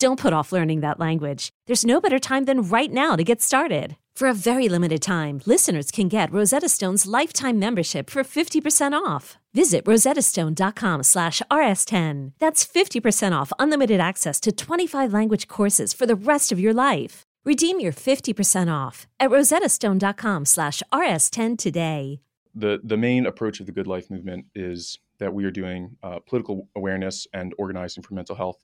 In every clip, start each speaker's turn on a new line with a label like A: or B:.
A: Don't put off learning that language. There's no better time than right now to get started. For a very limited time, listeners can get Rosetta Stone's lifetime membership for 50% off. Visit rosettastone.com slash rs10. That's 50% off unlimited access to 25 language courses for the rest of your life. Redeem your 50% off at rosettastone.com slash rs10 today.
B: The, the main approach of the Good Life movement is that we are doing uh, political awareness and organizing for mental health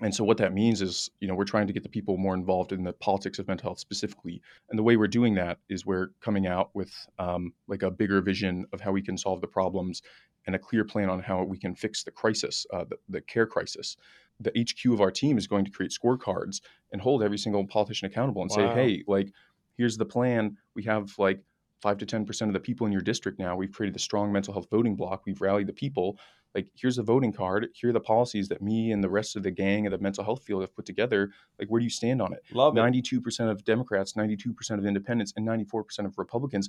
B: and so what that means is, you know, we're trying to get the people more involved in the politics of mental health specifically. And the way we're doing that is we're coming out with um, like a bigger vision of how we can solve the problems and a clear plan on how we can fix the crisis, uh, the, the care crisis. The HQ of our team is going to create scorecards and hold every single politician accountable and wow. say, hey, like, here's the plan. We have like five to 10% of the people in your district now. We've created the strong mental health voting block. We've rallied the people like here's a voting card here are the policies that me and the rest of the gang of the mental health field have put together like where do you stand on it?
C: Love it.
B: 92% of democrats 92% of independents and 94% of republicans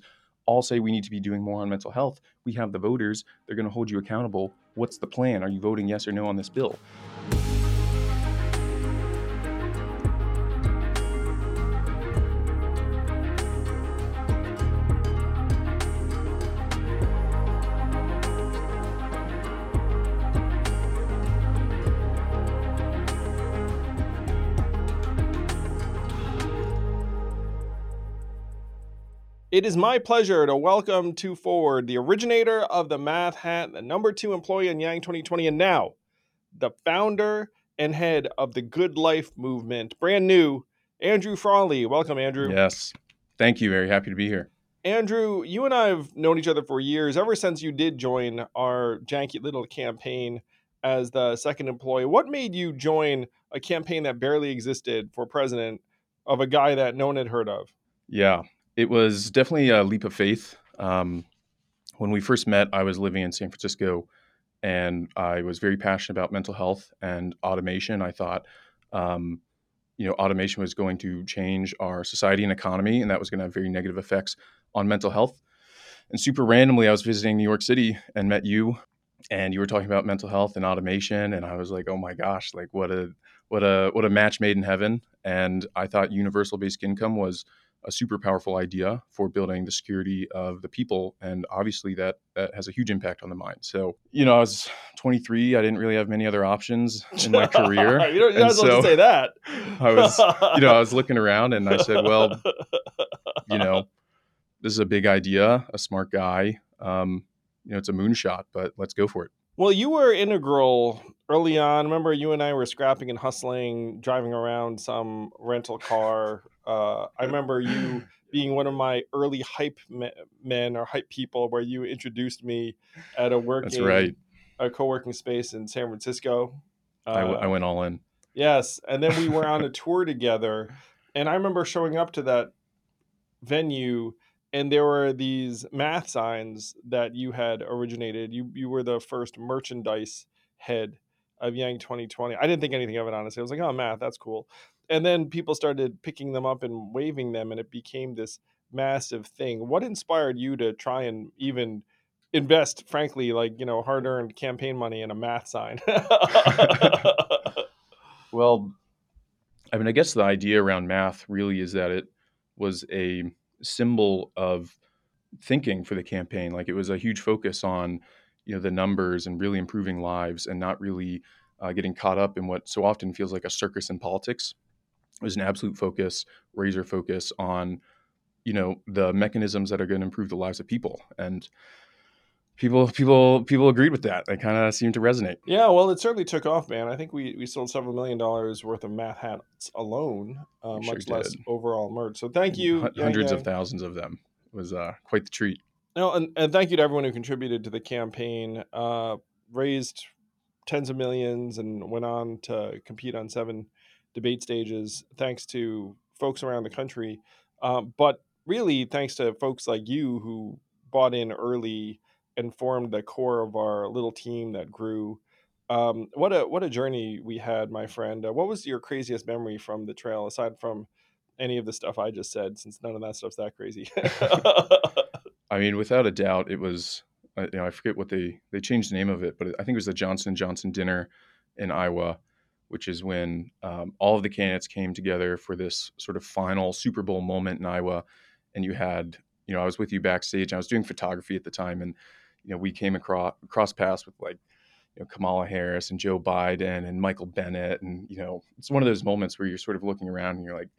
B: all say we need to be doing more on mental health. We have the voters they're going to hold you accountable. What's the plan? Are you voting yes or no on this bill
C: It is my pleasure to welcome to forward the originator of the Math Hat, the number two employee in Yang 2020, and now the founder and head of the Good Life movement, brand new, Andrew Frawley. Welcome, Andrew.
B: Yes. Thank you. Very happy to be here.
C: Andrew, you and I have known each other for years, ever since you did join our janky little campaign as the second employee. What made you join a campaign that barely existed for president of a guy that no one had heard of?
B: Yeah, it was definitely a leap of faith. Um, when we first met, I was living in San Francisco and I was very passionate about mental health and automation. I thought, um, you know, automation was going to change our society and economy, and that was going to have very negative effects on mental health. And super randomly, I was visiting New York City and met you, and you were talking about mental health and automation, and I was like, oh my gosh, like what a what a what a match made in heaven. And I thought universal basic income was a super powerful idea for building the security of the people and obviously that that has a huge impact on the mind. So you know i was 23 i didn't really have many other options in my career
C: you don't, you're so say that.
B: I was you know i was looking around and i said well you know this is a big idea a smart guy um, you know it's a moonshot but let's go for it.
C: Well, you were integral early on. Remember, you and I were scrapping and hustling, driving around some rental car. Uh, I remember you being one of my early hype men or hype people, where you introduced me at a working,
B: That's right.
C: a co-working space in San Francisco.
B: Uh, I, w- I went all in.
C: Yes, and then we were on a tour together, and I remember showing up to that venue and there were these math signs that you had originated. You you were the first merchandise head of Yang 2020. I didn't think anything of it honestly. I was like, oh math, that's cool. And then people started picking them up and waving them, and it became this massive thing. What inspired you to try and even invest, frankly, like you know, hard-earned campaign money in a math sign?
B: well, I mean, I guess the idea around math really is that it was a symbol of thinking for the campaign. Like it was a huge focus on, you know, the numbers and really improving lives and not really uh, getting caught up in what so often feels like a circus in politics. It was an absolute focus, razor focus on, you know, the mechanisms that are going to improve the lives of people. And people people people agreed with that. They kind of seemed to resonate.
C: Yeah, well, it certainly took off, man. I think we we sold several million dollars worth of math hats alone, uh, much sure less overall merch. So thank you,
B: H- hundreds of thousands of them. It was uh, quite the treat.
C: No, and, and thank you to everyone who contributed to the campaign. Uh, raised tens of millions and went on to compete on seven debate stages. Thanks to folks around the country, um, but really thanks to folks like you who bought in early and formed the core of our little team that grew. Um, what a what a journey we had, my friend. Uh, what was your craziest memory from the trail, aside from any of the stuff I just said? Since none of that stuff's that crazy.
B: I mean, without a doubt, it was. Uh, you know, I forget what they they changed the name of it, but I think it was the Jefferson Jackson dinner in Iowa, which is when um, all of the candidates came together for this sort of final Super Bowl moment in Iowa, and you had, you know, I was with you backstage. I was doing photography at the time, and you know, we came across cross paths with like you know, Kamala Harris and Joe Biden and Michael Bennet, And, you know, it's one of those moments where you're sort of looking around and you're like,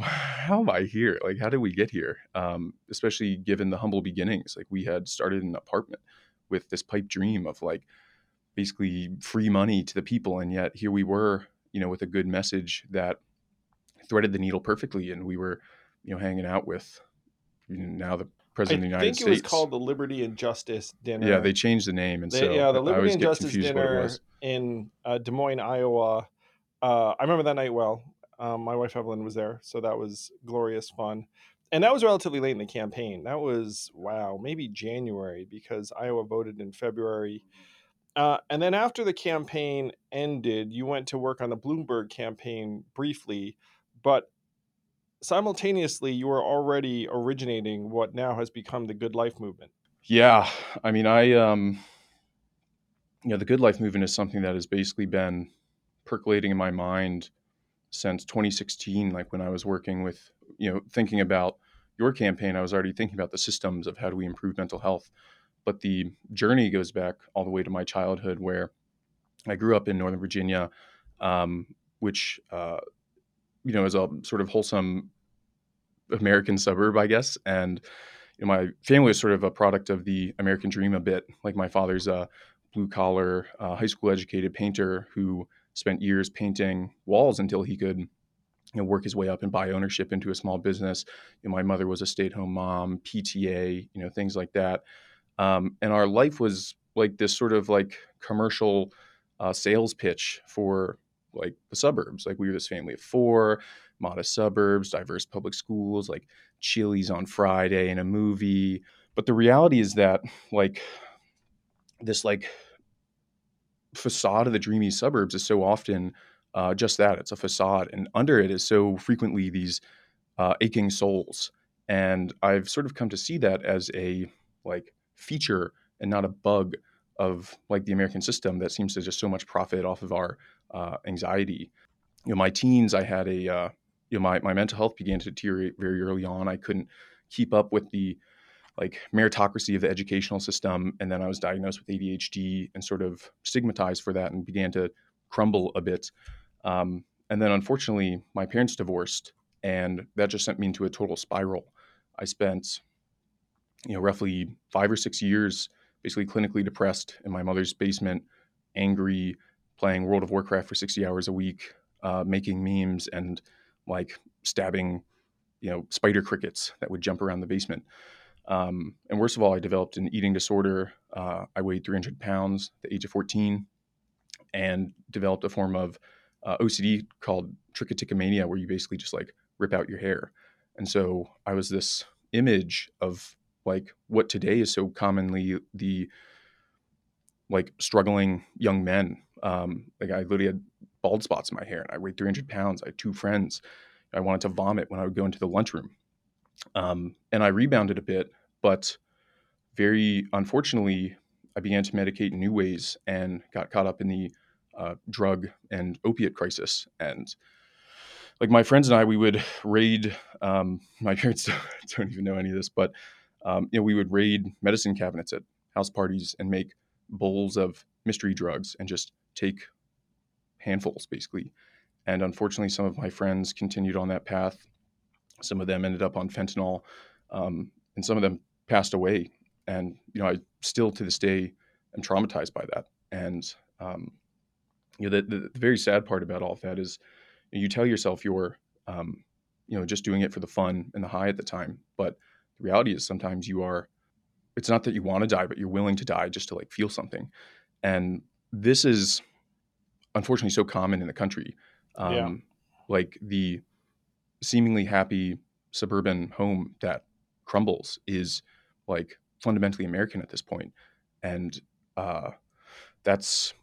B: how am I here? Like, how did we get here? Um, especially given the humble beginnings. Like, we had started an apartment with this pipe dream of like basically free money to the people. And yet here we were, you know, with a good message that threaded the needle perfectly. And we were, you know, hanging out with you know, now the president of the United States.
C: I think it was called the Liberty and Justice Dinner.
B: Yeah, they changed the name, and
C: They-
B: so
C: yeah, the Liberty and Justice
B: confused what it
C: Dinner in uh, Des Moines, Iowa. Uh, I remember that night well. Um, my wife Evelyn was there, so that was glorious fun. And that was relatively late in the campaign. That was wow, maybe January because Iowa voted in February. Uh, and then after the campaign ended, you went to work on the Bloomberg campaign briefly, but simultaneously you were already originating what now has become the Good Life movement.
B: Yeah, I mean, I um, you know, the Good Life movement is something that has basically been percolating in my mind since 2016. Like when I was working with, you know, thinking about your campaign, I was already thinking about the systems of how do we improve mental health. But the journey goes back all the way to my childhood, where I grew up in Northern Virginia, um, which uh, you know is a sort of wholesome American suburb, I guess, and you know, my family was sort of a product of the American dream a bit. Like my father's a blue collar, uh, high school educated painter who spent years painting walls until he could you know, work his way up and buy ownership into a small business. You know, my mother was a stay at home mom, PTA, you know, things like that. Um, and our life was like this sort of like commercial uh, sales pitch for like the suburbs. Like we were this family of four, modest suburbs, diverse public schools, like Chili's on Friday and a movie. But the reality is that like this like facade of the dreamy suburbs is so often uh, just that it's a facade and under it is so frequently these uh, aching souls and i've sort of come to see that as a like feature and not a bug of like the american system that seems to just so much profit off of our uh, anxiety. You know my teens i had a uh, you know my, my mental health began to deteriorate very early on. I couldn't keep up with the like meritocracy of the educational system and then i was diagnosed with adhd and sort of stigmatized for that and began to crumble a bit. Um, and then unfortunately my parents divorced and that just sent me into a total spiral. I spent you know roughly five or six years basically clinically depressed in my mother's basement angry playing world of warcraft for 60 hours a week uh, making memes and like stabbing you know spider crickets that would jump around the basement um, and worst of all, I developed an eating disorder. Uh, I weighed 300 pounds at the age of 14 and developed a form of uh, OCD called trichotillomania, where you basically just like rip out your hair. And so I was this image of like what today is so commonly the like struggling young men. Um, like I literally had bald spots in my hair and I weighed 300 pounds. I had two friends. I wanted to vomit when I would go into the lunchroom. Um, and I rebounded a bit, but very unfortunately, I began to medicate in new ways and got caught up in the uh, drug and opiate crisis. And like my friends and I, we would raid. Um, my parents don't even know any of this, but um, you know, we would raid medicine cabinets at house parties and make bowls of mystery drugs and just take handfuls, basically. And unfortunately, some of my friends continued on that path some of them ended up on fentanyl, um, and some of them passed away. And you know, I still to this day am traumatized by that. And um, you know, the, the, the, very sad part about all of that is you tell yourself you're, um, you know, just doing it for the fun and the high at the time, but the reality is sometimes you are it's not that you want to die, but you're willing to die just to like feel something. And this is unfortunately so common in the country. Um,
C: Yeah.
B: Like the seemingly happy suburban home that crumbles is like fundamentally American at this point, and uh, that's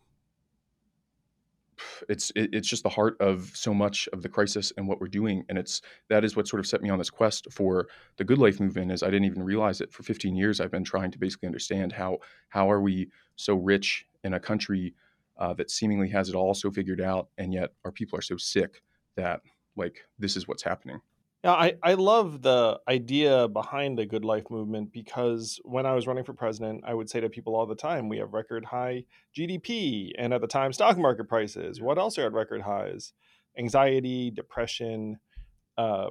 B: it's it, it's just the heart of so much of the crisis and what we're doing. And it's that is what sort of set me on this quest for the good life movement is i didn't even realize it. For 15 years i've been trying to basically understand how how are we so rich in a country uh, that seemingly has it all so figured out and yet our people are so sick that like this is what's happening
C: Yeah, I, I love the idea behind the good life movement because when I was running for president, I would say to people all the time, we have record high GDP and at the time stock market prices. What else are at record highs? Anxiety, depression, uh,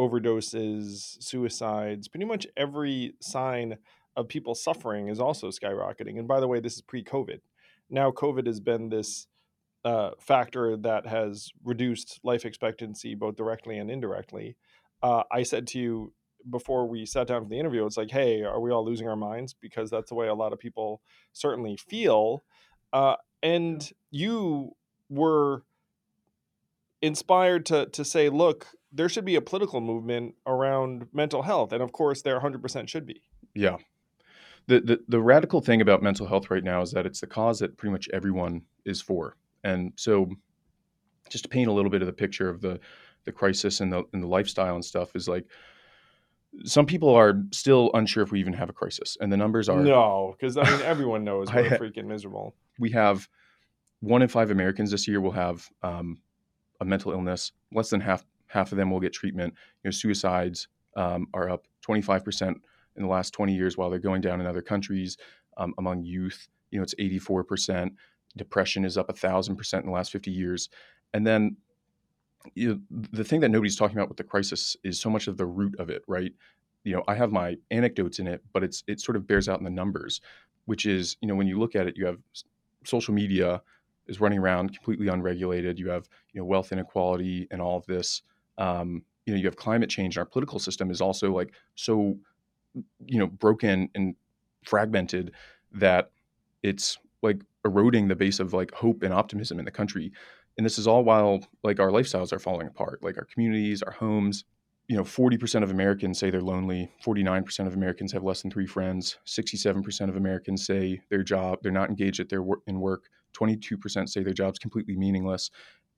C: overdoses, suicides, pretty much every sign of people suffering is also skyrocketing. And by the way, this is pre COVID. Now, COVID has been this uh, factor that has reduced life expectancy both directly and indirectly. Uh, I said to you before we sat down for the interview, it's like, hey, are we all losing our minds? Because that's the way a lot of people certainly feel. Uh, and you were inspired to to say, look, there should be a political movement around mental health, and of course, there 100% should be.
B: yeah the, the the radical thing about mental health right now is that it's the cause that pretty much everyone is for and so just to paint a little bit of the picture of the the crisis and the and the lifestyle and stuff is like some people are still unsure if we even have a crisis and the numbers are
C: No, because I mean, everyone knows we're freaking miserable.
B: we have one in five Americans this year will have um, a mental illness. Less than half half of them will get treatment. You know, suicides um, are up 25 percent in the last 20 years, while they're going down in other countries. Um, among youth, you know, it's 84 percent. Depression is up a thousand percent in the last 50 years. And then you know, the thing that nobody's talking about with the crisis is so much of the root of it, right? You know, I have my anecdotes in it, but it's it sort of bears out in the numbers, which is, you know, when you look at it, you have social media is running around completely unregulated. You have, you know, wealth inequality and all of this. Um, you know, you have climate change. And our political system is also like so, you know, broken and fragmented that it's like eroding the base of like hope and optimism in the country. And this is all while like our lifestyles are falling apart. Like our communities our homes you know 40% of americans say they're lonely. 49% of americans have less than three friends. 67% of americans say their job they're not engaged at their work in work. 22% say their job's completely meaningless.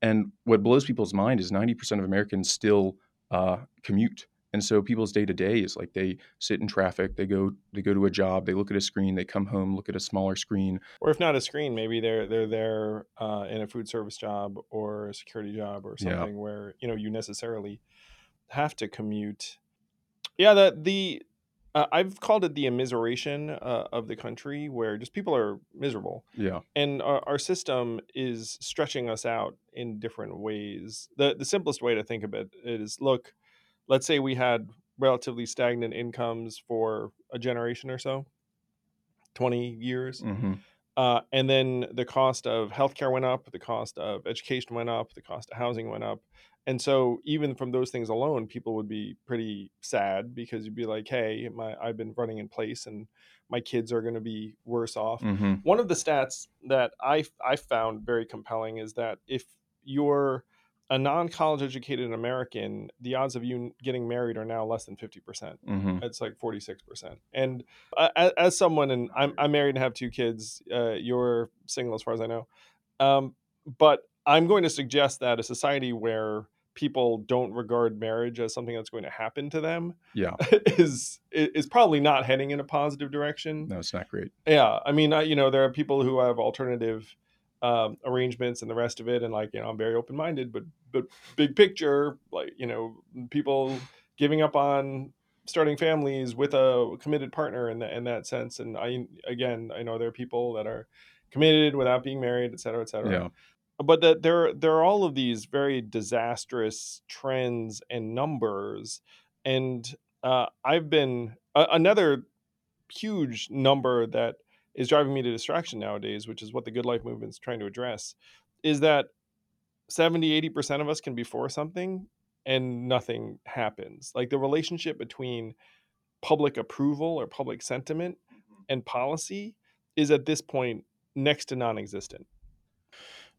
B: And what blows people's mind is 90% of americans still uh, commute and so people's day to day is like they sit in traffic they go they go to a job they look at a screen they come home look at a smaller screen
C: or if not a screen, maybe they're they're there uh, in a food service job or a security job or
B: Yeah.
C: something where you know you necessarily have to commute. Yeah, the the uh, I've called it the immiseration uh, of the country, where just people are miserable,
B: yeah
C: and our, our system is stretching us out in different ways. the The simplest way to think of it is: look, let's say we had relatively stagnant incomes for a generation or so, twenty years.
B: hmm
C: Uh, and then the cost of healthcare went up, the cost of education went up, the cost of housing went up. And so even from those things alone, people would be pretty sad because you'd be like, hey, my I've been running in place and my kids are going to be worse off.
B: hmm
C: One of the stats that I I found very compelling is that if you're a non-college educated American, the odds of you getting married are now less than 50%
B: hmm
C: it's like 46% and uh, as, as someone and I'm, I'm married and have two kids uh, you're single as far as i know um, but i'm going to suggest that a society where people don't regard marriage as something that's going to happen to them
B: yeah.
C: is is probably not heading in a positive direction.
B: No it's not great.
C: Yeah i mean I, you know there are people who have alternative um, arrangements and the rest of it and like you know i'm very open-minded but but big picture like you know people giving up on starting families with a committed partner in, the, in that sense and i again i know there are people that are committed without being married et cetera et cetera.
B: Yeah.
C: But that there there are all of these very disastrous trends and numbers and uh, i've been uh, another huge number that is driving me to distraction nowadays which is what the good life movement is trying to address is that 70 80% of us can be for something and nothing happens like the relationship between public approval or public sentiment mm-hmm. and policy is at this point next to non-existent.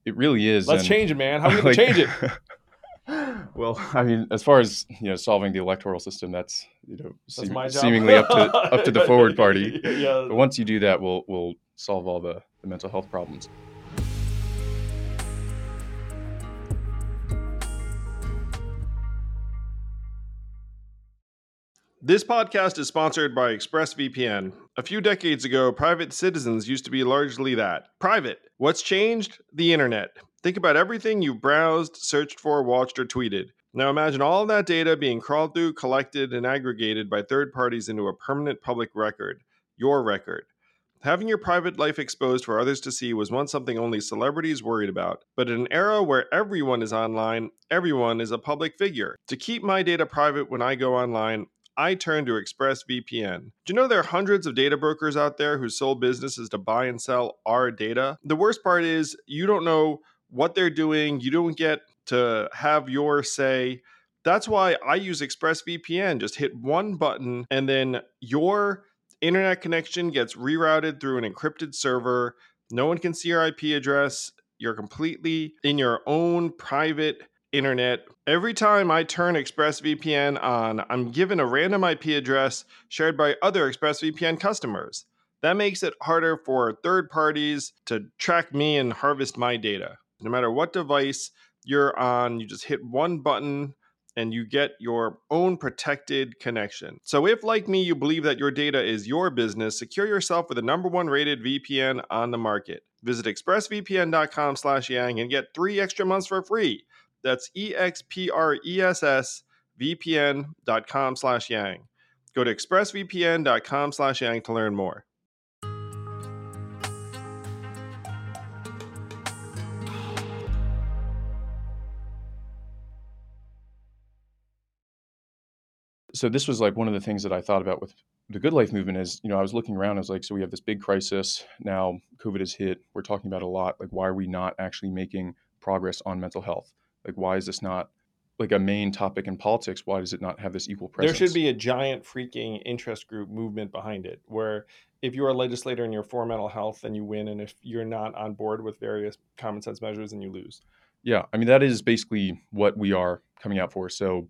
B: It really is.
C: Let's
B: and,
C: change it, man. How are we gonna change it?
B: well, I mean, as far as you know, solving the electoral system, that's you know
C: That's
B: seem- seemingly up to up to the forward party.
C: yeah.
B: But once you do that, we'll we'll solve all the, the mental health problems.
C: This podcast is sponsored by ExpressVPN. A few decades ago, private citizens used to be largely that private. What's changed? The internet. Think about everything you've browsed, searched for, watched, or tweeted. Now imagine all that data being crawled through, collected, and aggregated by third parties into a permanent public record your record. Having your private life exposed for others to see was once something only celebrities worried about. But in an era where everyone is online, everyone is a public figure. To keep my data private when I go online, I turn to ExpressVPN. Do you know there are hundreds of data brokers out there whose sole business is to buy and sell our data? The worst part is you don't know what they're doing, you don't get to have your say. That's why I use ExpressVPN. Just hit one button and then your internet connection gets rerouted through an encrypted server. No one can see your IP address. You're completely in your own private internet. Every time I turn ExpressVPN on, I'm given a random IP address shared by other ExpressVPN customers. That makes it harder for third parties to track me and harvest my data. No matter what device you're on, you just hit one button and you get your own protected connection. So if like me you believe that your data is your business, secure yourself with the number one rated VPN on the market. Visit expressvpn.com slash yang and get three extra months for free. That's E-X-P-R-E-S-S vpn.com slash yang. Go to expressvpn.com slash yang to learn more.
B: So this was like one of the things that I thought about with the Good Life movement is, you know, I was looking around, I was like, so we have this big crisis. Now COVID has hit. We're talking about a lot. Like, why are we not actually making progress on mental health? Like, why is this not like a main topic in politics? Why does it not have this equal presence?
C: There should be a giant freaking interest group movement behind it where if you're a legislator and you're for mental health, then you win. And if you're not on board with various common sense measures, then you lose.
B: Yeah, I mean that is basically what we are coming out for. So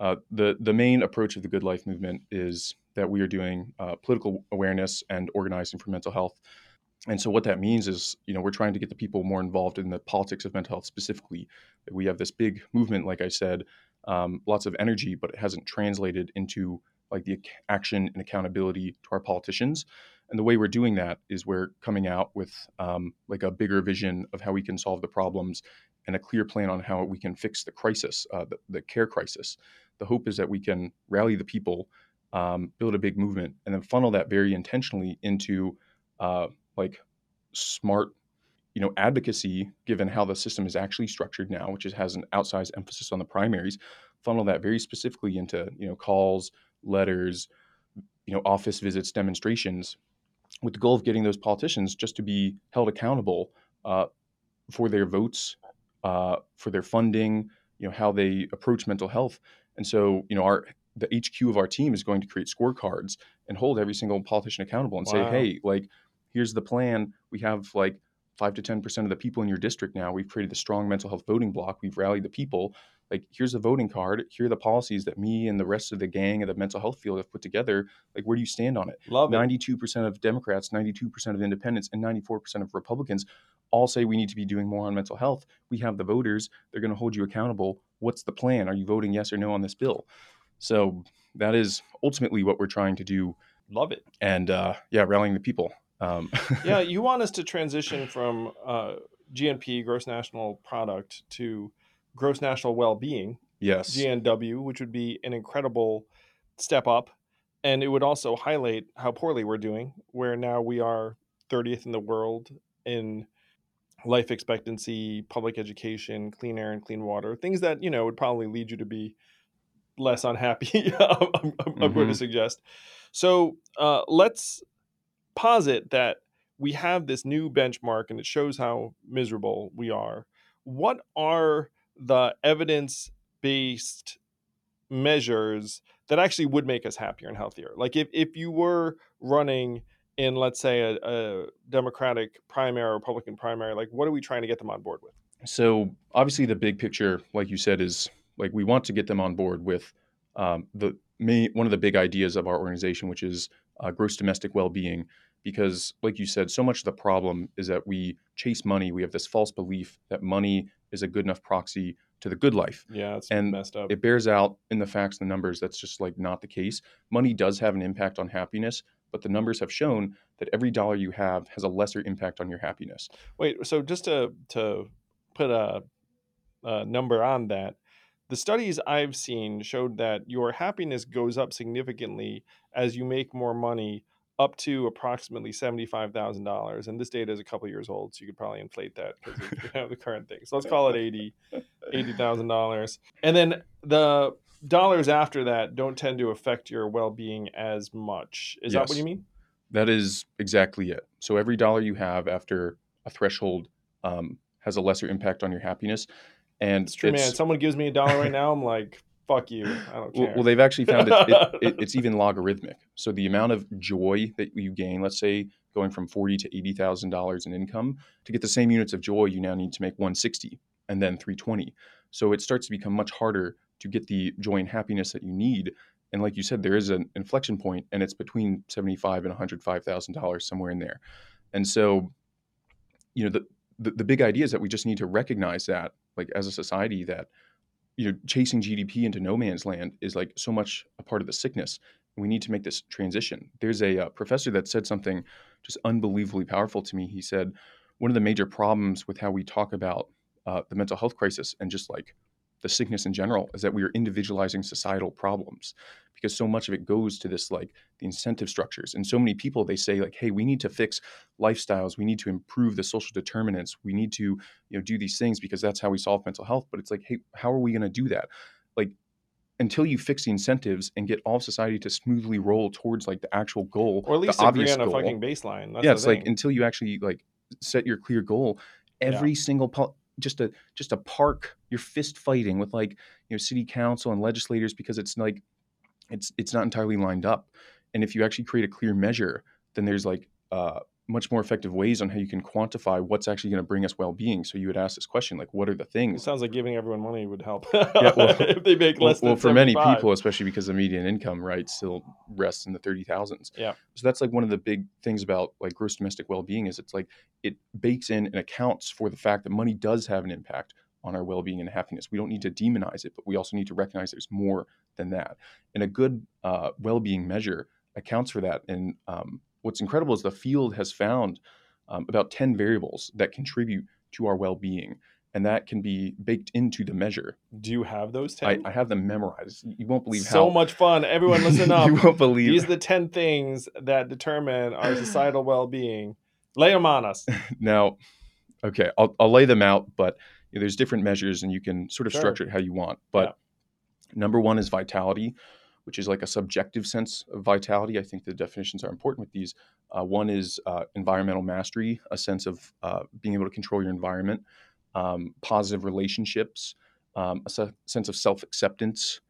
B: uh, the the main approach of the Good Life movement is that we are doing uh, political awareness and organizing for mental health. And so what that means is, you know, we're trying to get the people more involved in the politics of mental health specifically. We have this big movement, like I said, um, lots of energy, but it hasn't translated into like the action and accountability to our politicians. And the way we're doing that is we're coming out with um, like a bigger vision of how we can solve the problems and a clear plan on how we can fix the crisis, uh, the, the care crisis. The hope is that we can rally the people, um, build a big movement, and then funnel that very intentionally into uh, like smart, you know, advocacy. Given how the system is actually structured now, which is, has an outsized emphasis on the primaries, funnel that very specifically into you know calls, letters, you know, office visits, demonstrations, with the goal of getting those politicians just to be held accountable uh, for their votes, uh, for their funding, you know, how they approach mental health. And so, you know, our the HQ of our team is going to create scorecards and hold every single politician accountable and
C: Wow.
B: say, hey, like, here's the plan. We have like five to ten percent of the people in your district now. We've created the strong mental health voting block. We've rallied the people. Like, here's a voting card. Here are the policies that me and the rest of the gang of the mental health field have put together. Like, where do you stand on it?
C: Love it.
B: 92% of Democrats, 92% of independents, and 94% of Republicans all say we need to be doing more on mental health. We have the voters. They're going to hold you accountable. What's the plan? Are you voting yes or no on this bill? So that is ultimately what we're trying to do.
C: Love it.
B: And uh, yeah, rallying the people. Um,
C: yeah, you want us to transition from uh, GNP, gross national product, to gross national well being,
B: yes.
C: GNW, which would be an incredible step up. And it would also highlight how poorly we're doing, where now we are 30th in the world in life expectancy, public education, clean air and clean water, things that, you know, would probably lead you to be less unhappy, I'm, I'm- I'm going to suggest. So uh, let's posit that we have this new benchmark and it shows how miserable we are. What are the evidence based measures that actually would make us happier and healthier. Like if if you were running in let's say a, a Democratic primary or Republican primary, like what are we trying to get them on board with?
B: So obviously, the big picture, like you said, is like we want to get them on board with um, the main, one of the big ideas of our organization, which is uh, gross domestic well-being. Because, like you said, so much of the problem is that we chase money. We have this false belief that money is a good enough proxy to the good life.
C: Yeah, it's
B: And
C: messed up.
B: It bears out in the facts and the numbers. That's just like not the case. Money does have an impact on happiness, but the numbers have shown that every dollar you have has a lesser impact on your happiness.
C: Wait, so just to to put a, a number on that, the studies I've seen showed that your happiness goes up significantly as you make more money, up to approximately seventy-five thousand dollars. And this data is a couple years old, so you could probably inflate that because you know, the current thing. So let's call it eighty, eighty thousand dollars, and then the dollars after that don't tend to affect your well-being as much. Is that what you mean?
B: That is exactly it. So every dollar you have after a threshold um, has a lesser impact on your happiness. And
C: It's true, man. Someone gives me a dollar right now, I'm like, fuck you. I don't care.
B: well, well, they've actually found it, it, it, it's even logarithmic. So the amount of joy that you gain, let's say, going from forty to eighty thousand dollars in income, to get the same units of joy, you now need to make one sixty and then three twenty. So it starts to become much harder to get the joy and happiness that you need. And like you said, there is an inflection point, and it's between seventy-five and one hundred five thousand dollars, somewhere in there. And so, you know, the, the the big idea is that we just need to recognize that, like as a society, that you know, chasing GDP into no man's land is like so much a part of the sickness. We need to make this transition. There's a uh, professor that said something just unbelievably powerful to me. He said one of the major problems with how we talk about uh, the mental health crisis and just like the sickness in general is that we are individualizing societal problems because so much of it goes to this like the incentive structures. And so many people they say like hey we need to fix lifestyles. We need to improve the social determinants. We need to you know do these things because that's how we solve mental health. But it's like hey how are we going to do that? Like until you fix the incentives and get all society to smoothly roll towards like the actual goal
C: or at least
B: the
C: agree
B: obvious
C: on a
B: goal,
C: fucking baseline. That's
B: yeah it's like until you actually like set your clear goal every single pol- just a just a park you're fist fighting with like you know city council and legislators because it's like it's it's not entirely lined up and if you actually create a clear measure then there's like uh, much more effective ways on how you can quantify what's actually going to bring us well-being so you would ask this question like what are the things?
C: It sounds like giving everyone money would help.
B: well-
C: if they make less
B: well
C: than
B: for many people especially because the median income right still rests in the 30000s
C: Yeah.
B: so that's like one of the big things about like gross domestic well-being is it's like it bakes in and accounts for the fact that money does have an impact on our well-being and happiness we don't need to demonize it but we also need to recognize there's more than that and a good uh, well-being measure accounts for that and um, what's incredible is the field has found um, about 10 variables that contribute to our well-being and that can be baked into the measure
C: Do you have those 10?
B: I have them memorized. You won't believe how
C: so
B: how
C: much fun. Everyone listen up.
B: you won't believe.
C: These are the 10 things that determine our societal well-being. Lay them on us.
B: now, okay, I'll, I'll lay them out, but you know, there's different measures, and you can sort of
C: Sure.
B: structure it how you want. But number one is vitality, which is like a subjective sense of vitality. I think the definitions are important with these. Uh, one is uh, environmental mastery, a sense of uh, being able to control your environment, um, positive relationships, um, a se- sense of self acceptance,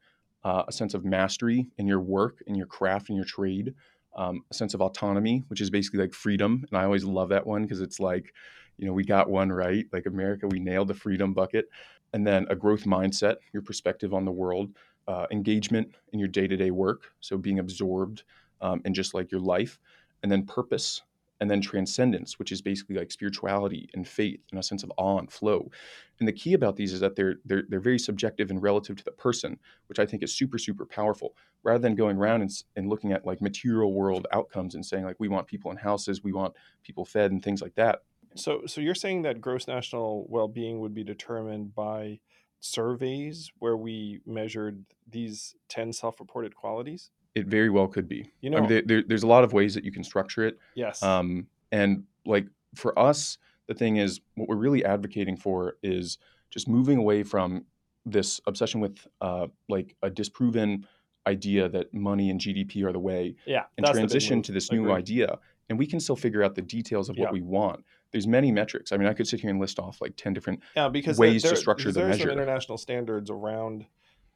B: uh, a sense of mastery in your work, in your craft, in your trade, um, a sense of autonomy, which is basically like freedom. And I always love that one because it's like, you know, we got one right. Like America, we nailed the freedom bucket. And then a growth mindset, your perspective on the world, uh, engagement in your day to day work. So being absorbed um, in just like your life. And then purpose. And then transcendence, which is basically like spirituality and faith and a sense of awe and flow. And the key about these is that they're they're they're very subjective and relative to the person, which I think is super super powerful. Rather than going around and, and looking at like material world outcomes and saying like we want people in houses, we want people fed and things like that.
C: So, so you're saying that gross national well-being would be determined by surveys where we measured these 10 self-reported qualities?
B: It very well could be.
C: You
B: I
C: know,
B: mean, there, there, there's a lot of ways that you can structure it.
C: yes.
B: Um, and like for us, the thing is, what we're really advocating for is just moving away from this obsession with uh, like a disproven idea that money and GDP are the way,
C: yeah.
B: and
C: that's the big
B: transition to this new
C: Agreed.
B: idea. And we can still figure out the details of what we want. There's many metrics. I mean, I could sit here and list off like ten different
C: Yeah, because
B: ways to structure the
C: there are some international standards around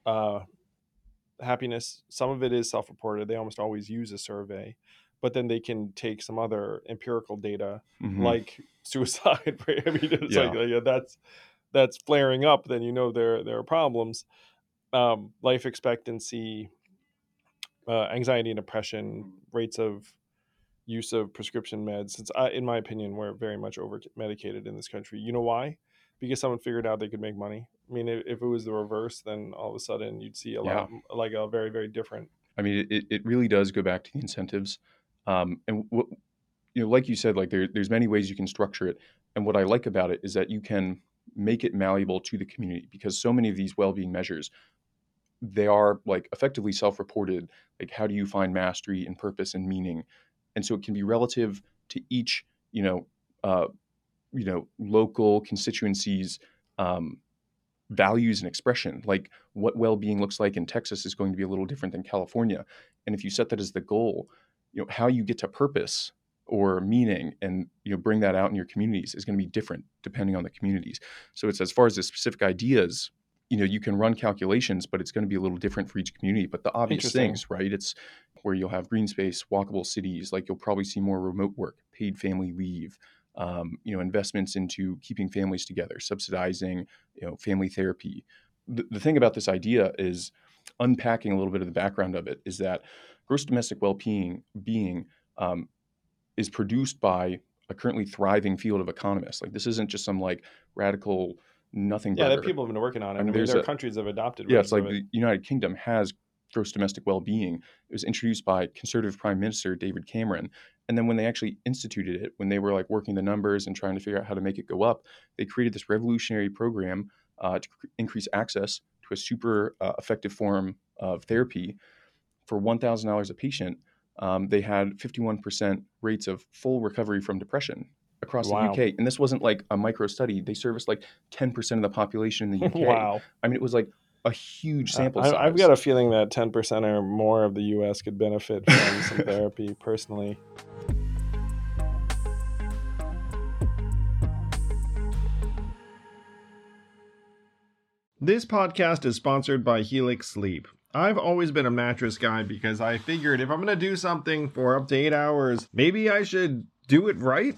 C: uh, happiness. Some of it is self-reported. They almost always use a survey, but then they can take some other empirical data
B: Mhm.
C: like suicide. Right? I mean, it's
B: Yeah.
C: like yeah, that's that's flaring up. Then you know there there are problems. Um, life expectancy, uh, anxiety and depression, rates of use of prescription meds. Since I, in my opinion, we're very much over medicated in this country. You know why? Because someone figured out they could make money. I mean, if, if it was the reverse, then all of a sudden you'd see a lot like a very very different.
B: I mean, it, it really does go back to the incentives. Um, and what, you know, like you said, like there, there's many ways you can structure it. And what I like about it is that you can make it malleable to the community because so many of these well-being measures, they are like effectively self-reported. Like, how do you find mastery and purpose and meaning? And so it can be relative to each, you know, uh, you know, local constituencies. Um, values and expression like what well-being looks like in texas is going to be a little different than california and if you set that as the goal you know how you get to purpose or meaning and you know bring that out in your communities is going to be different depending on the communities so it's as far as the specific ideas you know you can run calculations but it's going to be a little different for each community. But the obvious things right? It's where you'll have green space walkable cities like you'll probably see more remote work paid family leave um, you know investments into keeping families together subsidizing you know family therapy. The, the thing about this idea is unpacking a little bit of the background of it is that gross domestic well-being being um, is produced by a currently thriving field of economists. Like this isn't just some like radical nothing
C: Yeah,
B: burger.
C: that people have been working on it.
B: I
C: I
B: mean, there's
C: there are countries that have adopted.
B: yeah it's like
C: it.
B: the united kingdom has gross domestic well-being it was introduced by conservative prime minister david cameron and then when they actually instituted it when they were like working the numbers and trying to figure out how to make it go up they created this revolutionary program uh, to cr- increase access to a super uh, effective form of therapy for $1000 a patient um, they had 51% rates of full recovery from depression across
C: Wow.
B: the uk and this wasn't like a micro study they serviced like 10% of the population in the uk
C: wow.
B: I mean, it was like a huge sample
C: I,
B: size.
C: I've got a feeling that 10% or more of the U.S. could benefit from some therapy personally. This podcast is sponsored by Helix Sleep. I've always been a mattress guy because I figured if I'm going to do something for up to eight hours, maybe I should do it right.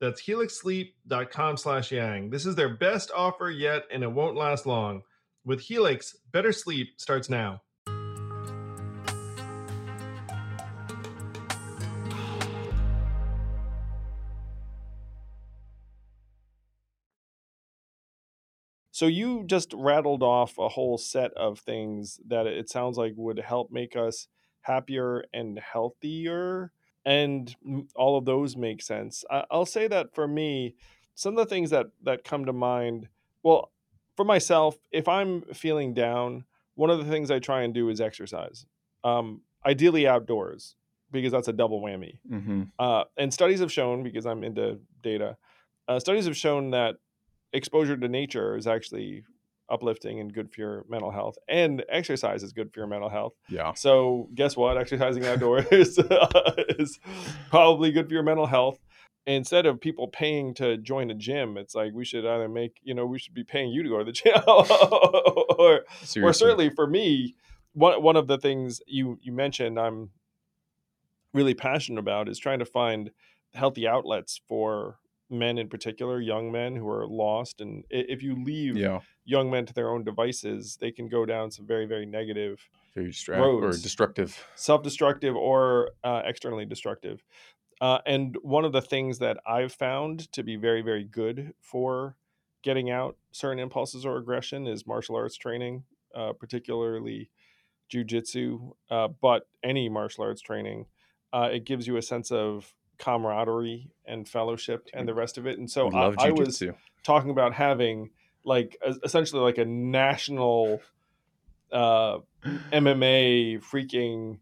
C: That's helixsleep.com slash yang. This is their best offer yet, and it won't last long. With Helix, better sleep starts now. So you just rattled off a whole set of things that it sounds like would help make us happier and healthier, and all of those make sense. I- I'll say that for me, some of the things that that come to mind. Well, for myself, if I'm feeling down, one of the things I try and do is exercise. Um, ideally outdoors, because that's a double whammy.
B: hmm
C: Uh, and studies have shown, because I'm into data, uh, studies have shown that exposure to nature is actually uplifting and good for your mental health, and exercise is good for your mental health.
B: Yeah.
C: So, guess what? Exercising outdoors uh, is probably good for your mental health. Instead of people paying to join a gym, it's like we should either make, you know, we should be paying you to go to the gym, or
B: Seriously.
C: or certainly for me, one one of the things you you mentioned I'm really passionate about is trying to find healthy outlets for men in particular, young men who are lost. And if you leave
B: Yeah,
C: young men to their own devices, they can go down some very, very negative,
B: very distract or destructive.
C: self destructive or uh, externally destructive. Uh, and one of the things that I've found to be very, very good for getting out certain impulses or aggression is martial arts training, uh, particularly jujitsu, uh, but any martial arts training. Uh, it gives you a sense of camaraderie and fellowship and the rest of it. And so I, I was talking about having like es- essentially like a national uh, MMA freaking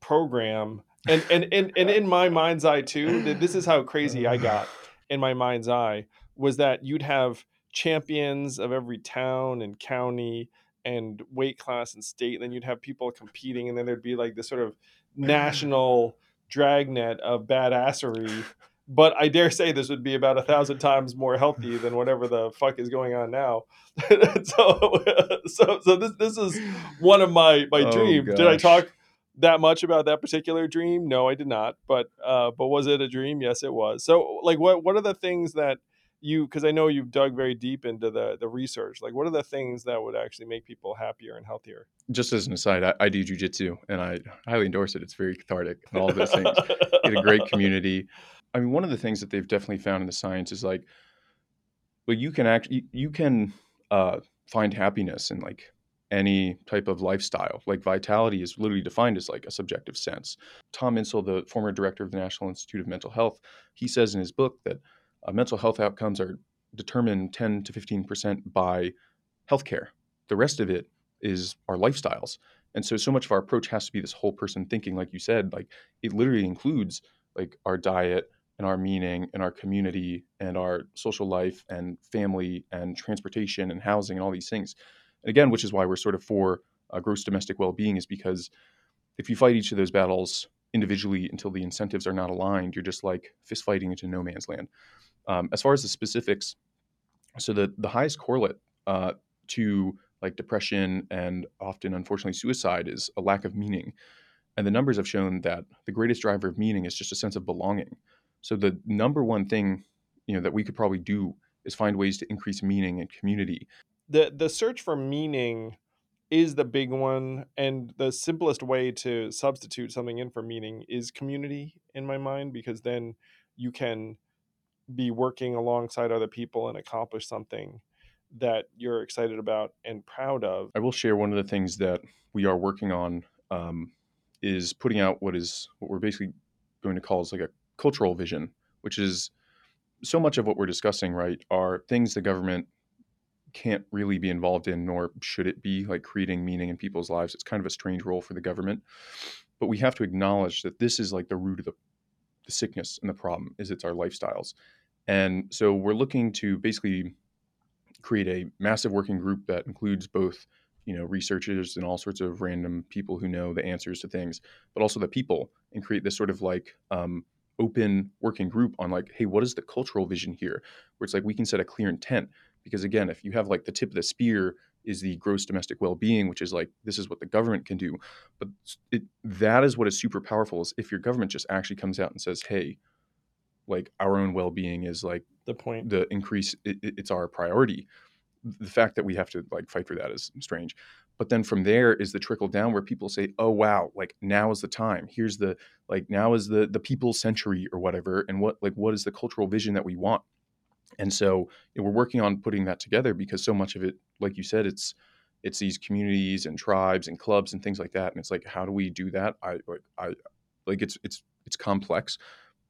C: program. And, and, and, and in my mind's eye too, this is how crazy I got in my mind's eye was that you'd have champions of every town and county and weight class and state, and then you'd have people competing, and then there'd be like this sort of national dragnet of badassery. But I dare say this would be about a thousand times more healthy than whatever the fuck is going on now. so, so, so this this is one of my my
B: Oh,
C: dreams. Did I talk that much about that particular dream? No, I did not. But uh, but was it a dream? Yes, it was. So, like, what what are the things that you? Because I know you've dug very deep into the the research. Like, what are the things that would actually make people happier and healthier?
B: Just as an aside, I, I do jujitsu and I highly endorse it. It's very cathartic and all of those things. You get a great community. I mean, one of the things that they've definitely found in the science is like, well, you can actually you can uh, find happiness in like any type of lifestyle. Like vitality is literally defined as like a subjective sense. Tom Insel, the former director of the National Institute of Mental Health, he says in his book that uh, mental health outcomes are determined 10 to 15 percent by healthcare. The rest of it is our lifestyles. And so, so much of our approach has to be this whole person thinking, like you said, like it literally includes like our diet and our meaning and our community and our social life and family and transportation and housing and all these things. And again, which is why we're sort of for uh, gross domestic well-being, is because if you fight each of those battles individually until the incentives are not aligned, you're just like fist fighting into no man's land. Um, as far as the specifics, so the the highest correlate uh, to like depression and often unfortunately suicide is a lack of meaning. And the numbers have shown that the greatest driver of meaning is just a sense of belonging. So the number one thing you know that we could probably do is find ways to increase meaning and community.
C: The the search for meaning is the big one and the simplest way to substitute something in for meaning is community in my mind because then you can be working alongside other people and accomplish something that you're excited about and proud of
B: i will share one of the things that we are working on um, is putting out what is what we're basically going to call as like a cultural vision which is so much of what we're discussing right are things the government can't really be involved in, nor should it be like creating meaning in people's lives. It's kind of a strange role for the government. But we have to acknowledge that this is like the root of the, the sickness and the problem is it's our lifestyles. And so we're looking to basically create a massive working group that includes both, you know, researchers and all sorts of random people who know the answers to things, but also the people and create this sort of like um, open working group on like, hey, what is the cultural vision here? Where it's like we can set a clear intent because again if you have like the tip of the spear is the gross domestic well-being which is like this is what the government can do but it, that is what is super powerful is if your government just actually comes out and says hey like our own well-being is like
C: the point.
B: the increase it, it's our priority. The fact that we have to like fight for that is strange. But then from there is the trickle down where people say oh wow like now is the time. Here's the like now is the the people's century or whatever and what like what is the cultural vision that we want? And so you know, we're working on putting that together because so much of it like you said it's it's these communities and tribes and clubs and things like that and it's like how do we do that? I like i like it's it's it's complex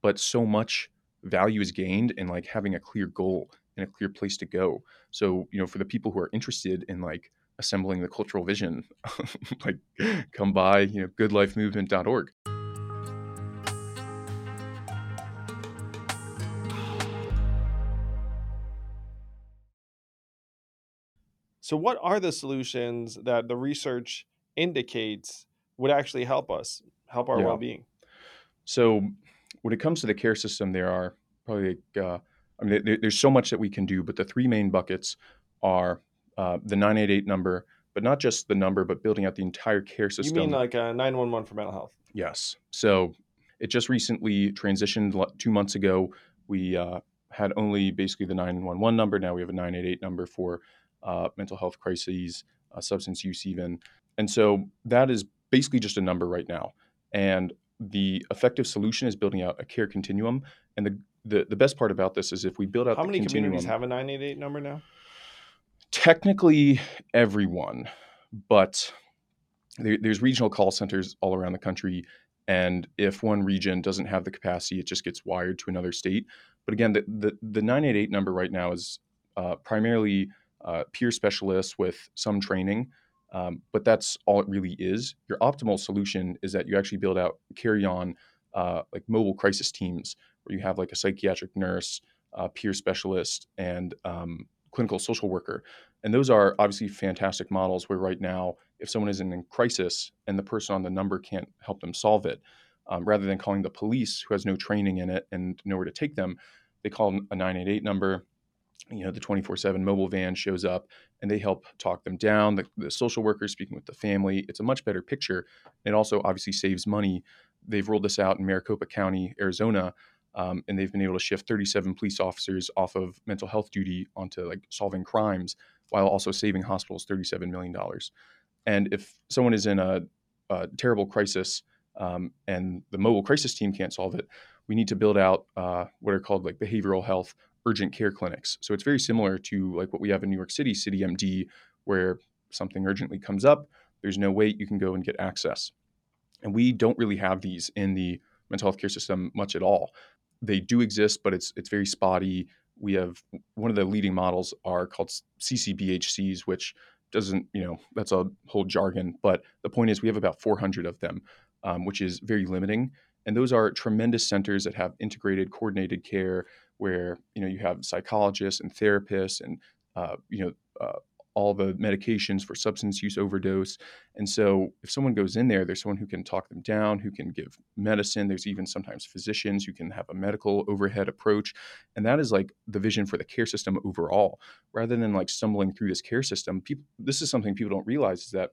B: but so much value is gained in like having a clear goal and a clear place to go. So you know for the people who are interested in like assembling the cultural vision like come by you know goodlifemovement.org
C: so what are the solutions that the research indicates would actually help us help our
B: Yeah.
C: well-being?
B: So, when it comes to the care system, there are probably, like, uh, I mean, there, there's so much that we can do, but the three main buckets are uh, the 988 number, but not just the number, but building out the entire care system.
C: you mean like a 911 for mental health
B: yes. So, it just recently transitioned two months ago. We uh, had only basically the 911 number. Now we have a 988 number for uh, mental health crises, uh, substance use, even. And so that is basically just a number right now. And the effective solution is building out a care continuum. And the the, the best part about this is if we build out
C: how many communities have a 988 number now?
B: technically everyone, but there, there's regional call centers all around the country. And if one region doesn't have the capacity, it just gets wired to another state. But again, the, the, the 988 number right now is uh, primarily uh, peer specialists with some training. Um, but that's all it really is. Your optimal solution is that you actually build out, carry on uh, like mobile crisis teams where you have like a psychiatric nurse, peer specialist, and um, clinical social worker. And those are obviously fantastic models where right now, if someone is in crisis and the person on the number can't help them solve it, um, rather than calling the police who has no training in it and nowhere to take them, they call a 988 number. You know, the 24 7 mobile van shows up and they help talk them down. The, the social workers speaking with the family. It's a much better picture. It also obviously saves money. They've rolled this out in Maricopa County, Arizona, um, and they've been able to shift 37 police officers off of mental health duty onto like solving crimes while also saving hospitals $37 million. And if someone is in a, a terrible crisis um, and the mobile crisis team can't solve it, we need to build out uh, what are called like behavioral health urgent care clinics. So it's very similar to like what we have in New York City, City MD, where something urgently comes up, there's no wait, you can go and get access. And we don't really have these in the mental health care system much at all. They do exist, but it's it's very spotty we have one of the leading models are called CCBHCs, which doesn't, you know, that's a whole jargon. But the point is, we have about 400 of them, um, which is very limiting. And those are tremendous centers that have integrated, coordinated care, where you know you have psychologists and therapists, and uh, you know uh, all the medications for substance use overdose. And so, if someone goes in there, there's someone who can talk them down, who can give medicine. There's even sometimes physicians who can have a medical overhead approach. And that is like the vision for the care system overall. Rather than like stumbling through this care system, people, this is something people don't realize is that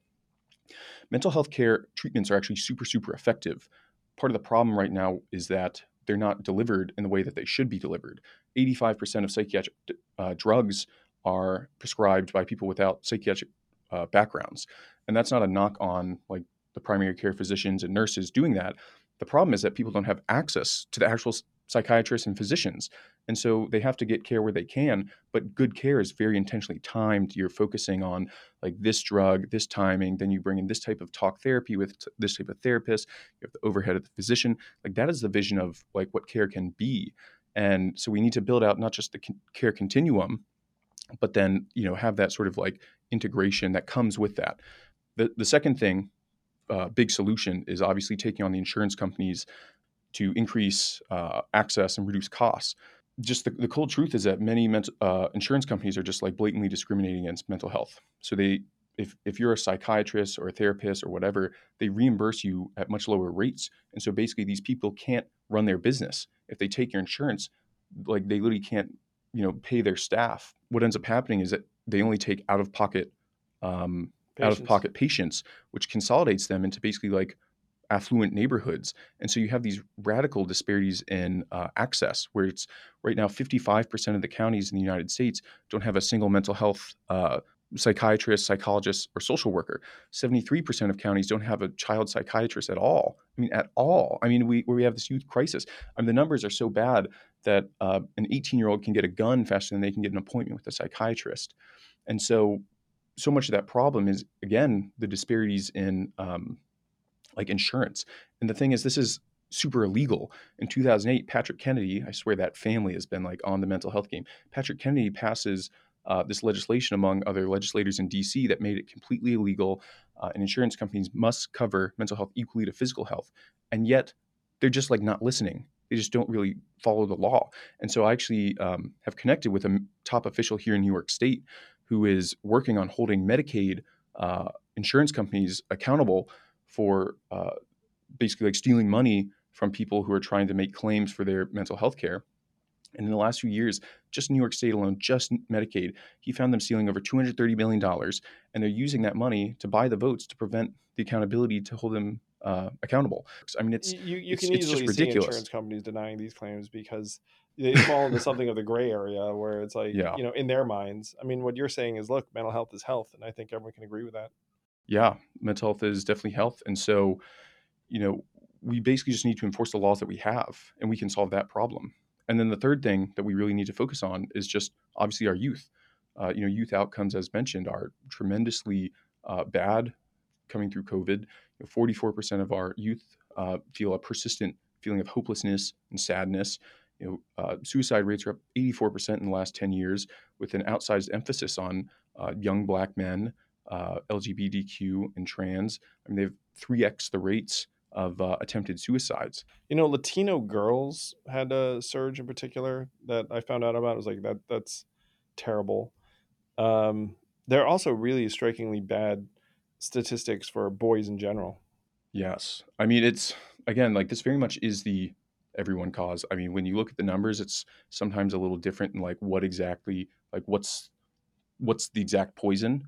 B: mental health care treatments are actually super, super effective. Part of the problem right now is that they're not delivered in the way that they should be delivered. 85% of psychiatric uh, drugs are prescribed by people without psychiatric uh, backgrounds. And that's not a knock on like the primary care physicians and nurses doing that. The problem is that people don't have access to the actual psychiatrists and physicians. And so they have to get care where they can, but good care is very intentionally timed. You're focusing on like this drug, this timing, then you bring in this type of talk therapy with t- this type of therapist, you have the overhead of the physician. Like that is the vision of like what care can be. And so we need to build out not just the care continuum, but then you know have that sort of like integration that comes with that. The the second thing, uh, big solution is obviously taking on the insurance companies to increase uh, access and reduce costs. Just the, the cold truth is that many mental, uh, insurance companies are just like blatantly discriminating against mental health. So they if, if you're a psychiatrist or a therapist or whatever, they reimburse you at much lower rates. And so basically, these people can't run their business. If they take your insurance, like they literally can't you know pay their staff what ends up happening is that they only take out of pocket um, out of pocket patients which consolidates them into basically like affluent neighborhoods and so you have these radical disparities in uh, access where it's right now 55% of the counties in the united states don't have a single mental health uh, psychiatrist, psychologist, or social worker. 73% of counties don't have a child psychiatrist at all. I mean, at all. I mean, we, we have this youth crisis. I mean, the numbers are so bad that uh, an 18 year old can get a gun faster than they can get an appointment with a psychiatrist. And so, so much of that problem is, again, the disparities in um, like insurance. And the thing is, this is super illegal. In 2008, Patrick Kennedy, I swear that family has been like on the mental health game. Patrick Kennedy passes uh, this legislation among other legislators in DC that made it completely illegal, uh, and insurance companies must cover mental health equally to physical health. And yet, they're just like not listening. They just don't really follow the law. And so I actually um, have connected with a top official here in New York State who is working on holding Medicaid uh, insurance companies accountable for uh, basically like stealing money from people who are trying to make claims for their mental health care. And in the last few years, just New York State alone, just Medicaid, he found them stealing over $230 million. And they're using that money to buy the votes to prevent the accountability to hold them uh, accountable. I mean, it's
C: you you
B: it's,
C: can
B: it's
C: easily
B: just
C: see
B: ridiculous.
C: insurance companies denying these claims because they fall into something of the gray area where it's like
B: Yeah.
C: you know in their minds. I mean, what you're saying is, look, mental health is health, and I think everyone can agree with that.
B: Yeah, mental health is definitely health, and so you know we basically just need to enforce the laws that we have, and we can solve that problem. And then the third thing that we really need to focus on is just obviously our youth. Uh, you know, youth outcomes, as mentioned, are tremendously uh, bad coming through COVID. Forty-four percent of our youth uh, feel a persistent feeling of hopelessness and sadness. You know, uh, suicide rates are up 84% in the last 10 years, with an outsized emphasis on uh, young Black men, uh, LGBTQ, and trans. I mean, they've 3x the rates of uh, attempted suicides.
C: You know, Latino girls had a surge in particular that I found out about. I was like, that that's terrible. Um, they're also really strikingly bad statistics for boys in general.
B: Yes. I mean, it's again like this very much is the everyone cause. I mean, when you look at the numbers, it's sometimes a little different in like what exactly like what's what's the exact poison,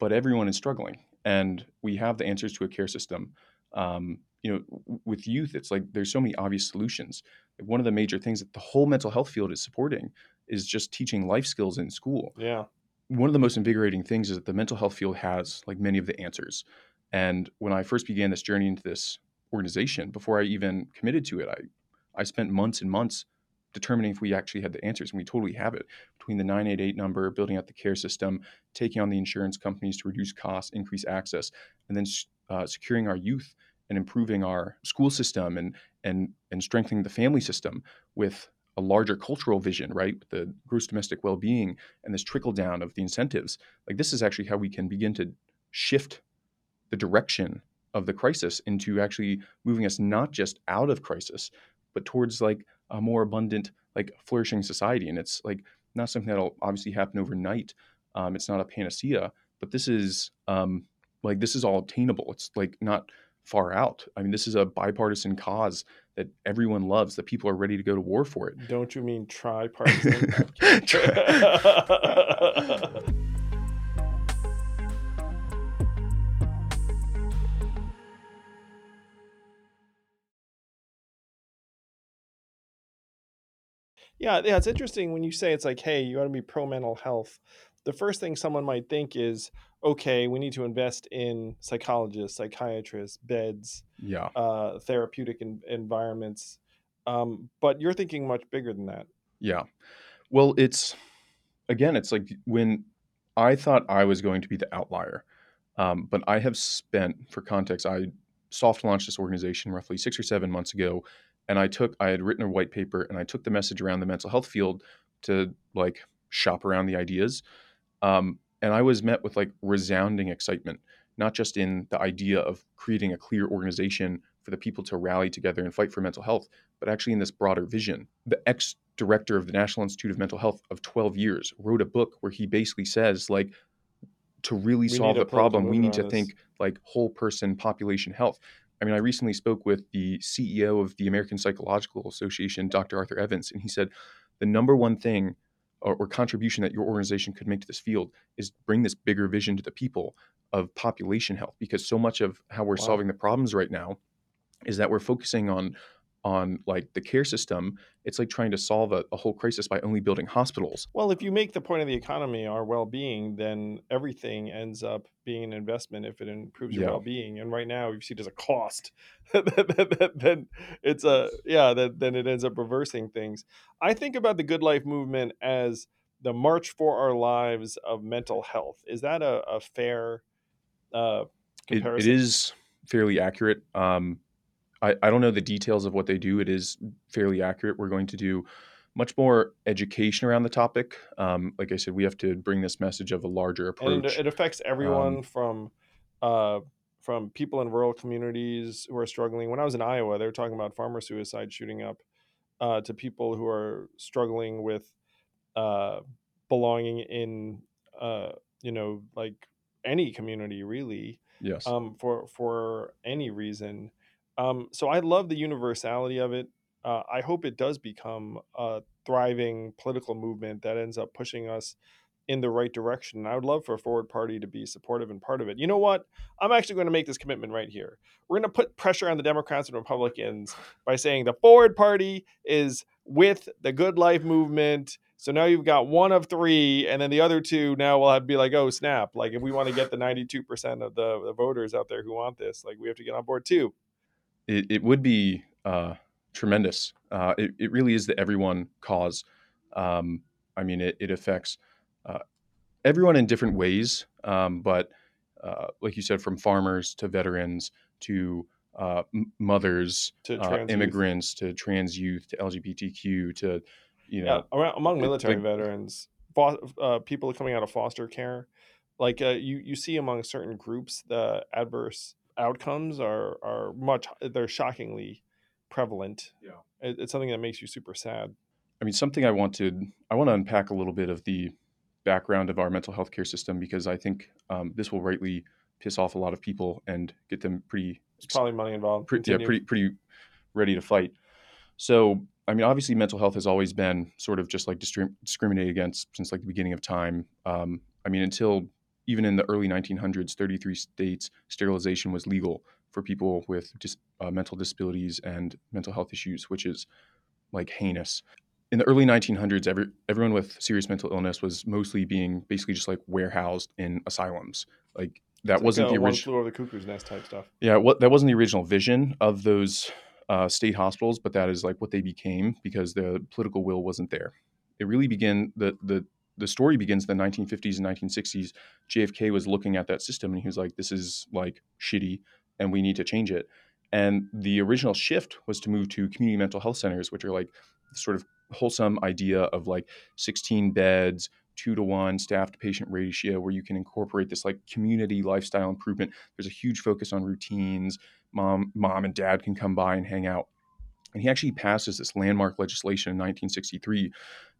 B: but everyone is struggling, and we have the answers to a care system. Um, you know, with youth, it's like there's so many obvious solutions. One of the major things that the whole mental health field is supporting is just teaching life skills in school
C: Yeah.
B: one of the most invigorating things is that the mental health field has like many of the answers. And when I first began this journey into this organization, before I even committed to it, I I spent months and months determining if we actually had the answers, and we totally have it. Between the 988 number, building out the care system, taking on the insurance companies to reduce costs, increase access, and then uh, securing our youth and improving our school system and and and strengthening the family system with a larger cultural vision, right? With the gross domestic well-being and this trickle down of the incentives. Like this is actually how we can begin to shift the direction of the crisis into actually moving us not just out of crisis, but towards like a more abundant, like flourishing society. And it's like not something that'll obviously happen overnight. Um, it's not a panacea, but this is um, like this is all obtainable. It's like not far out. I mean, this is a bipartisan cause that everyone loves. That people are ready to go to war for it.
C: Don't you mean tripartisan? yeah, yeah, it's interesting when you say it's like, hey, you got to be pro mental health. The first thing someone might think is, okay, we need to invest in psychologists, psychiatrists, beds,
B: yeah.
C: uh, therapeutic en- environments. Um, but you're thinking much bigger than that.
B: Yeah. Well, it's again, it's like when I thought I was going to be the outlier, um, but I have spent, for context, I soft launched this organization roughly six or seven months ago, and I took, I had written a white paper, and I took the message around the mental health field to like shop around the ideas, um, and I was met with like resounding excitement, not just in the idea of creating a clear organization for the people to rally together and fight for mental health, but actually in this broader vision. The ex director of the National Institute of Mental Health of 12 years wrote a book where he basically says, like, to really
C: We
B: solve the problem, we need to
C: on
B: think like whole person population health. I mean, I recently spoke with the CEO of the American Psychological Association, Dr. Arthur Evans, and he said the number one thing or, or contribution that your organization could make to this field is bring this bigger vision to the people of population health because so much of how we're
C: Wow.
B: solving the problems right now is that we're focusing on on like the care system it's like trying to solve a, a whole crisis by only building hospitals
C: Well, if you make the point of the economy our well-being, then everything ends up being an investment if it improves your
B: Yeah.
C: well-being. And right now, you see it as a cost. then it's a yeah. Then then it ends up reversing things. I think about the Good Life movement as the march for our lives of mental health. Is that a, a fair uh,
B: it, it
C: comparison?
B: is fairly accurate um, I, I don't know the details of what they do it is fairly accurate we're going to do much more education around the topic um, like i said we have to bring this message of a larger
C: and
B: approach
C: it, it affects everyone
B: Um,
C: from uh, from people in rural communities who are struggling. When I was in Iowa, they were talking about farmer suicide shooting up uh, to people who are struggling with uh, belonging in uh, you know like any community really
B: yes
C: um, for for any reason. Um, so I love the universality of it. Uh, I hope it does become a thriving political movement that ends up pushing us in the right direction. And I would love for a forward party to be supportive and part of it. You know what? I'm actually going to make this commitment right here. We're going to put pressure on the Democrats and Republicans by saying the forward party is with the good life movement. So now you've got one of three, and then the other two now will have to be like, oh snap! Like if we want to get the 92 percent of the, the voters out there who want this, like we have to get on board too.
B: It, it would be uh, tremendous. Uh, it, it really is the everyone cause. Um, I mean, it, it affects uh, everyone in different ways, um, but uh, like you said, from farmers to veterans to uh, m- mothers,
C: To
B: uh, immigrants to trans youth to LGBTQ to you know
C: yeah, around, among
B: it-
C: military veterans, fo- uh, people coming out of foster care, like uh, you you see among certain groups, the adverse outcomes are are much they're shockingly prevalent.
B: Yeah.
C: It, it's something that makes you super sad.
B: I mean, something I wanted, I want to unpack a little bit of the background of our mental health care system because I think um, this will rightly piss off a lot of people and get them pretty,
C: There's probably money involved.
B: pre- yeah, pretty, pretty ready to fight. So, I mean, obviously, mental health has always been sort of just like discrim- discriminated against since like the beginning of time. Um, I mean, until even in the early 1900s, 33 states, sterilization was legal for people with dis- uh, mental disabilities and mental health issues, which is like heinous. In the early 1900s, every, everyone with serious mental illness was mostly being basically just like warehoused in asylums. Like that
C: It's
B: wasn't
C: a
B: the
C: one
B: original.
C: flew over the cuckoo's nest type stuff.
B: Yeah, what that wasn't the original vision of those uh, state hospitals, but that is like what they became because the political will wasn't there. It really began the the the story begins in the 1950s and 1960s. JFK was looking at that system and he was like, "This is like shitty, and we need to change it." And the original shift was to move to community mental health centers, which are like sort of wholesome idea of like 16 beds, two to one staff to patient ratio, where you can incorporate this like community lifestyle improvement. There's a huge focus on routines. Mom, mom and dad can come by and hang out. And he actually passes this landmark legislation in 1963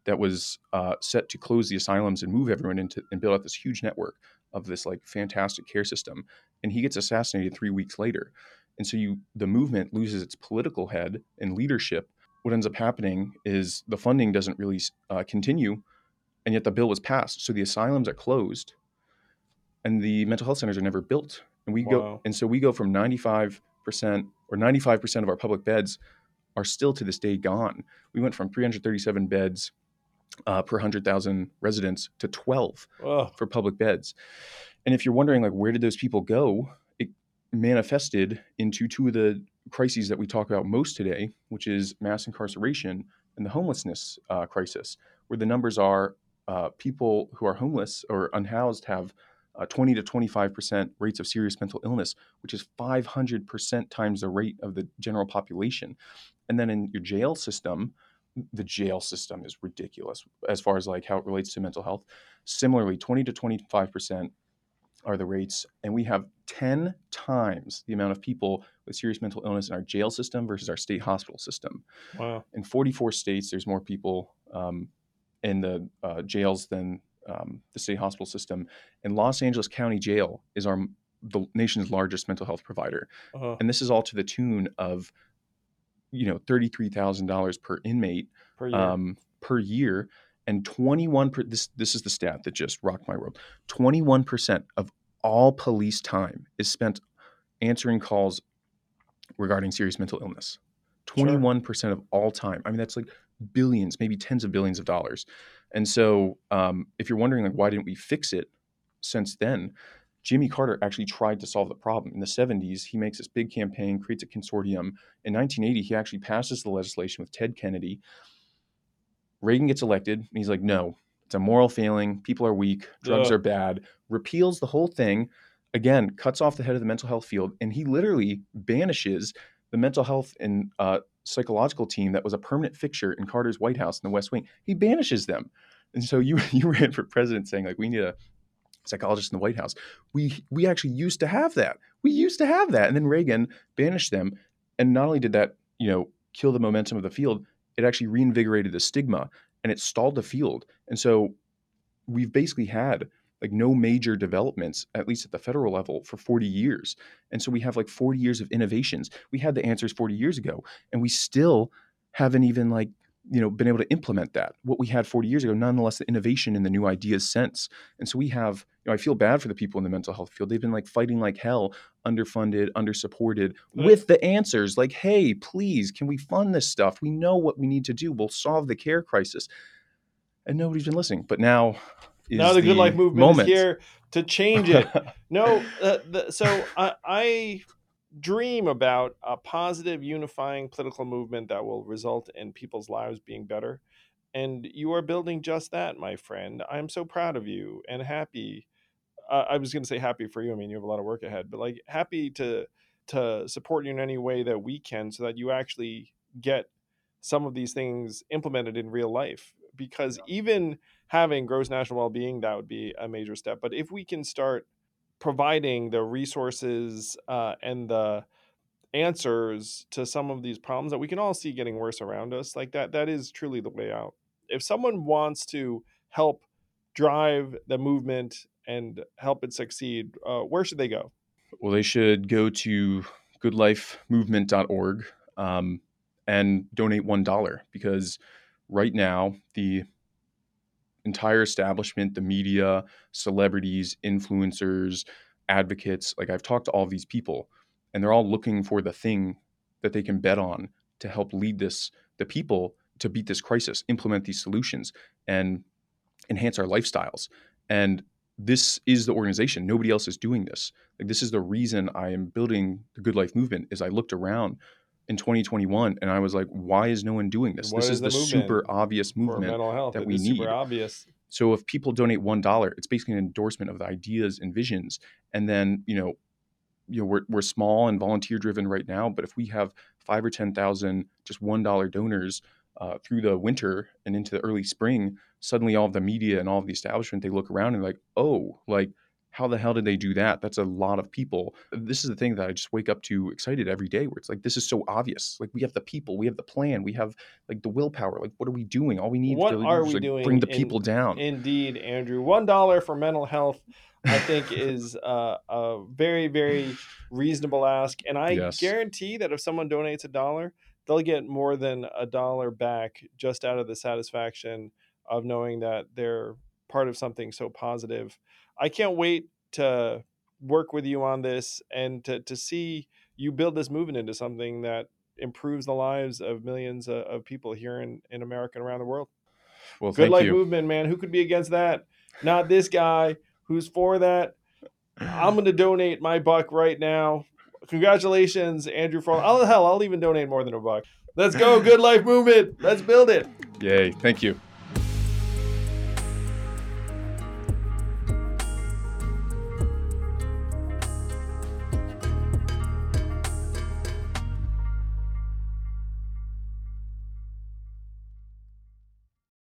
B: that was uh, set to close the asylums and move everyone into and build out this huge network of this like fantastic care system. And he gets assassinated three weeks later. And so you the movement loses its political head and leadership. What ends up happening is the funding doesn't really uh, continue, and yet the bill was passed. So the asylums are closed, and the mental health centers are never built. And we
C: Wow.
B: go and so we go from 95% or 95% of our public beds are still to this day gone. We went from 337 beds uh, per 100,000 residents to 12
C: Oh,
B: for public beds. And if you're wondering, like, where did those people go? It manifested into two of the crises that we talk about most today, which is mass incarceration and the homelessness uh, crisis, where the numbers are uh, people who are homeless or unhoused have uh, 20 to 25% rates of serious mental illness, which is 500% times the rate of the general population. And then in your jail system, the jail system is ridiculous as far as like how it relates to mental health. Similarly, 20 to 25% are the rates, and we have 10 times the amount of people with serious mental illness in our jail system versus our state hospital system.
C: wow.
B: In 44 states, there's more people um, in the uh, jails than um, the state hospital system. And Los Angeles County Jail is our the nation's largest mental health provider,
C: Uh,
B: and this is all to the tune of, you know, thirty-three thousand dollars per inmate
C: per year.
B: um, per year, and 21 per, this this is the stat that just rocked my world. 21 percent of all police time is spent answering calls regarding serious mental illness. 21 percent of all time. I mean, that's like billions, maybe tens of billions of dollars. And so, um, if you're wondering like why didn't we fix it since then? Jimmy Carter actually tried to solve the problem. In the 70s, he makes this big campaign, creates a consortium. In 1980, he actually passes the legislation with Ted Kennedy. Reagan gets elected, and he's like, no, it's a moral failing. People are weak. Drugs
C: Yeah.
B: are bad. Repeals the whole thing. Again, cuts off the head of the mental health field, and he literally banishes the mental health and uh, psychological team that was a permanent fixture in Carter's White House in the West Wing. He banishes them. And so you you ran for president saying like we need a psychologist in the White House. We we actually used to have that. We used to have that, and then Reagan banished them. And not only did that, you know, kill the momentum of the field, it actually reinvigorated the stigma and it stalled the field. And so we've basically had like no major developments, at least at the federal level, for 40 years. And so we have like 40 years of innovations. We had the answers 40 years ago, and we still haven't even like you know been able to implement that what we had 40 years ago nonetheless the innovation and the new ideas sense and so we have you know i feel bad for the people in the mental health field they've been like fighting like hell underfunded undersupported
C: Right.
B: with the answers like hey please can we fund this stuff we know what we need to do we'll solve the care crisis and nobody's been listening but now
C: now the good life movement
B: moment.
C: is here to change it. no, uh, the, so I, I dream about a positive, unifying political movement that will result in people's lives being better. And you are building just that, my friend. I'm so proud of you and happy. Uh, I was going to say happy for you. I mean, you have a lot of work ahead, but like happy to to support you in any way that we can, so that you actually get some of these things implemented in real life. Because even having gross national well-being, that would be a major step. But if we can start providing the resources uh, and the answers to some of these problems that we can all see getting worse around us like that that is truly the way out if someone wants to help drive the movement and help it succeed uh, where should they go
B: Well, they should go to goodlifemovement.org um, and donate $1 because right now the entire establishment, the media, celebrities, influencers, advocates, like I've talked to all these people and they're all looking for the thing that they can bet on to help lead this, the people to beat this crisis, implement these solutions and enhance our lifestyles. And this is the organization. Nobody else is doing this. Like this is the reason I am building the Good Life movement. Is I looked around in 2021 and I was like, why is no one doing this?
C: What
B: this
C: is the
B: the, super obvious movement. that
C: It
B: we need.
C: obvious
B: So if people donate one dollar, it's basically an endorsement of the ideas and visions. And then you know, you know, we're we're small and volunteer driven right now, but if we have five or ten thousand just one dollar donors uh, through the winter and into the early spring, suddenly all of the media and all of the establishment they look around and like, oh, like how the hell did they do that? That's a lot of people. This is the thing that I just wake up to excited every day where it's like this is so obvious. Like we have the people, we have the plan, we have like the willpower. Like what are we doing? All we need
C: What
B: to do
C: are
B: is
C: we
B: like,
C: doing
B: bring the
C: in-
B: people down.
C: Indeed, Andrew. One dollar for mental health, I think, is uh, a very, very reasonable ask. And I
B: Yes.
C: guarantee that if someone donates a dollar, they'll get more than a dollar back just out of the satisfaction of knowing that they're part of something so positive. I can't wait to work with you on this and to, to see you build this movement into something that improves the lives of millions of, of people here in, in America and around the world.
B: well,
C: Good life
B: you.
C: movement, man. Who could be against that? Not this guy who's for that. I'm going to donate my buck right now. Congratulations, Andrew. For oh hell, I'll even donate more than a buck. Let's go, good life movement. Let's build it.
B: Yay! Thank you.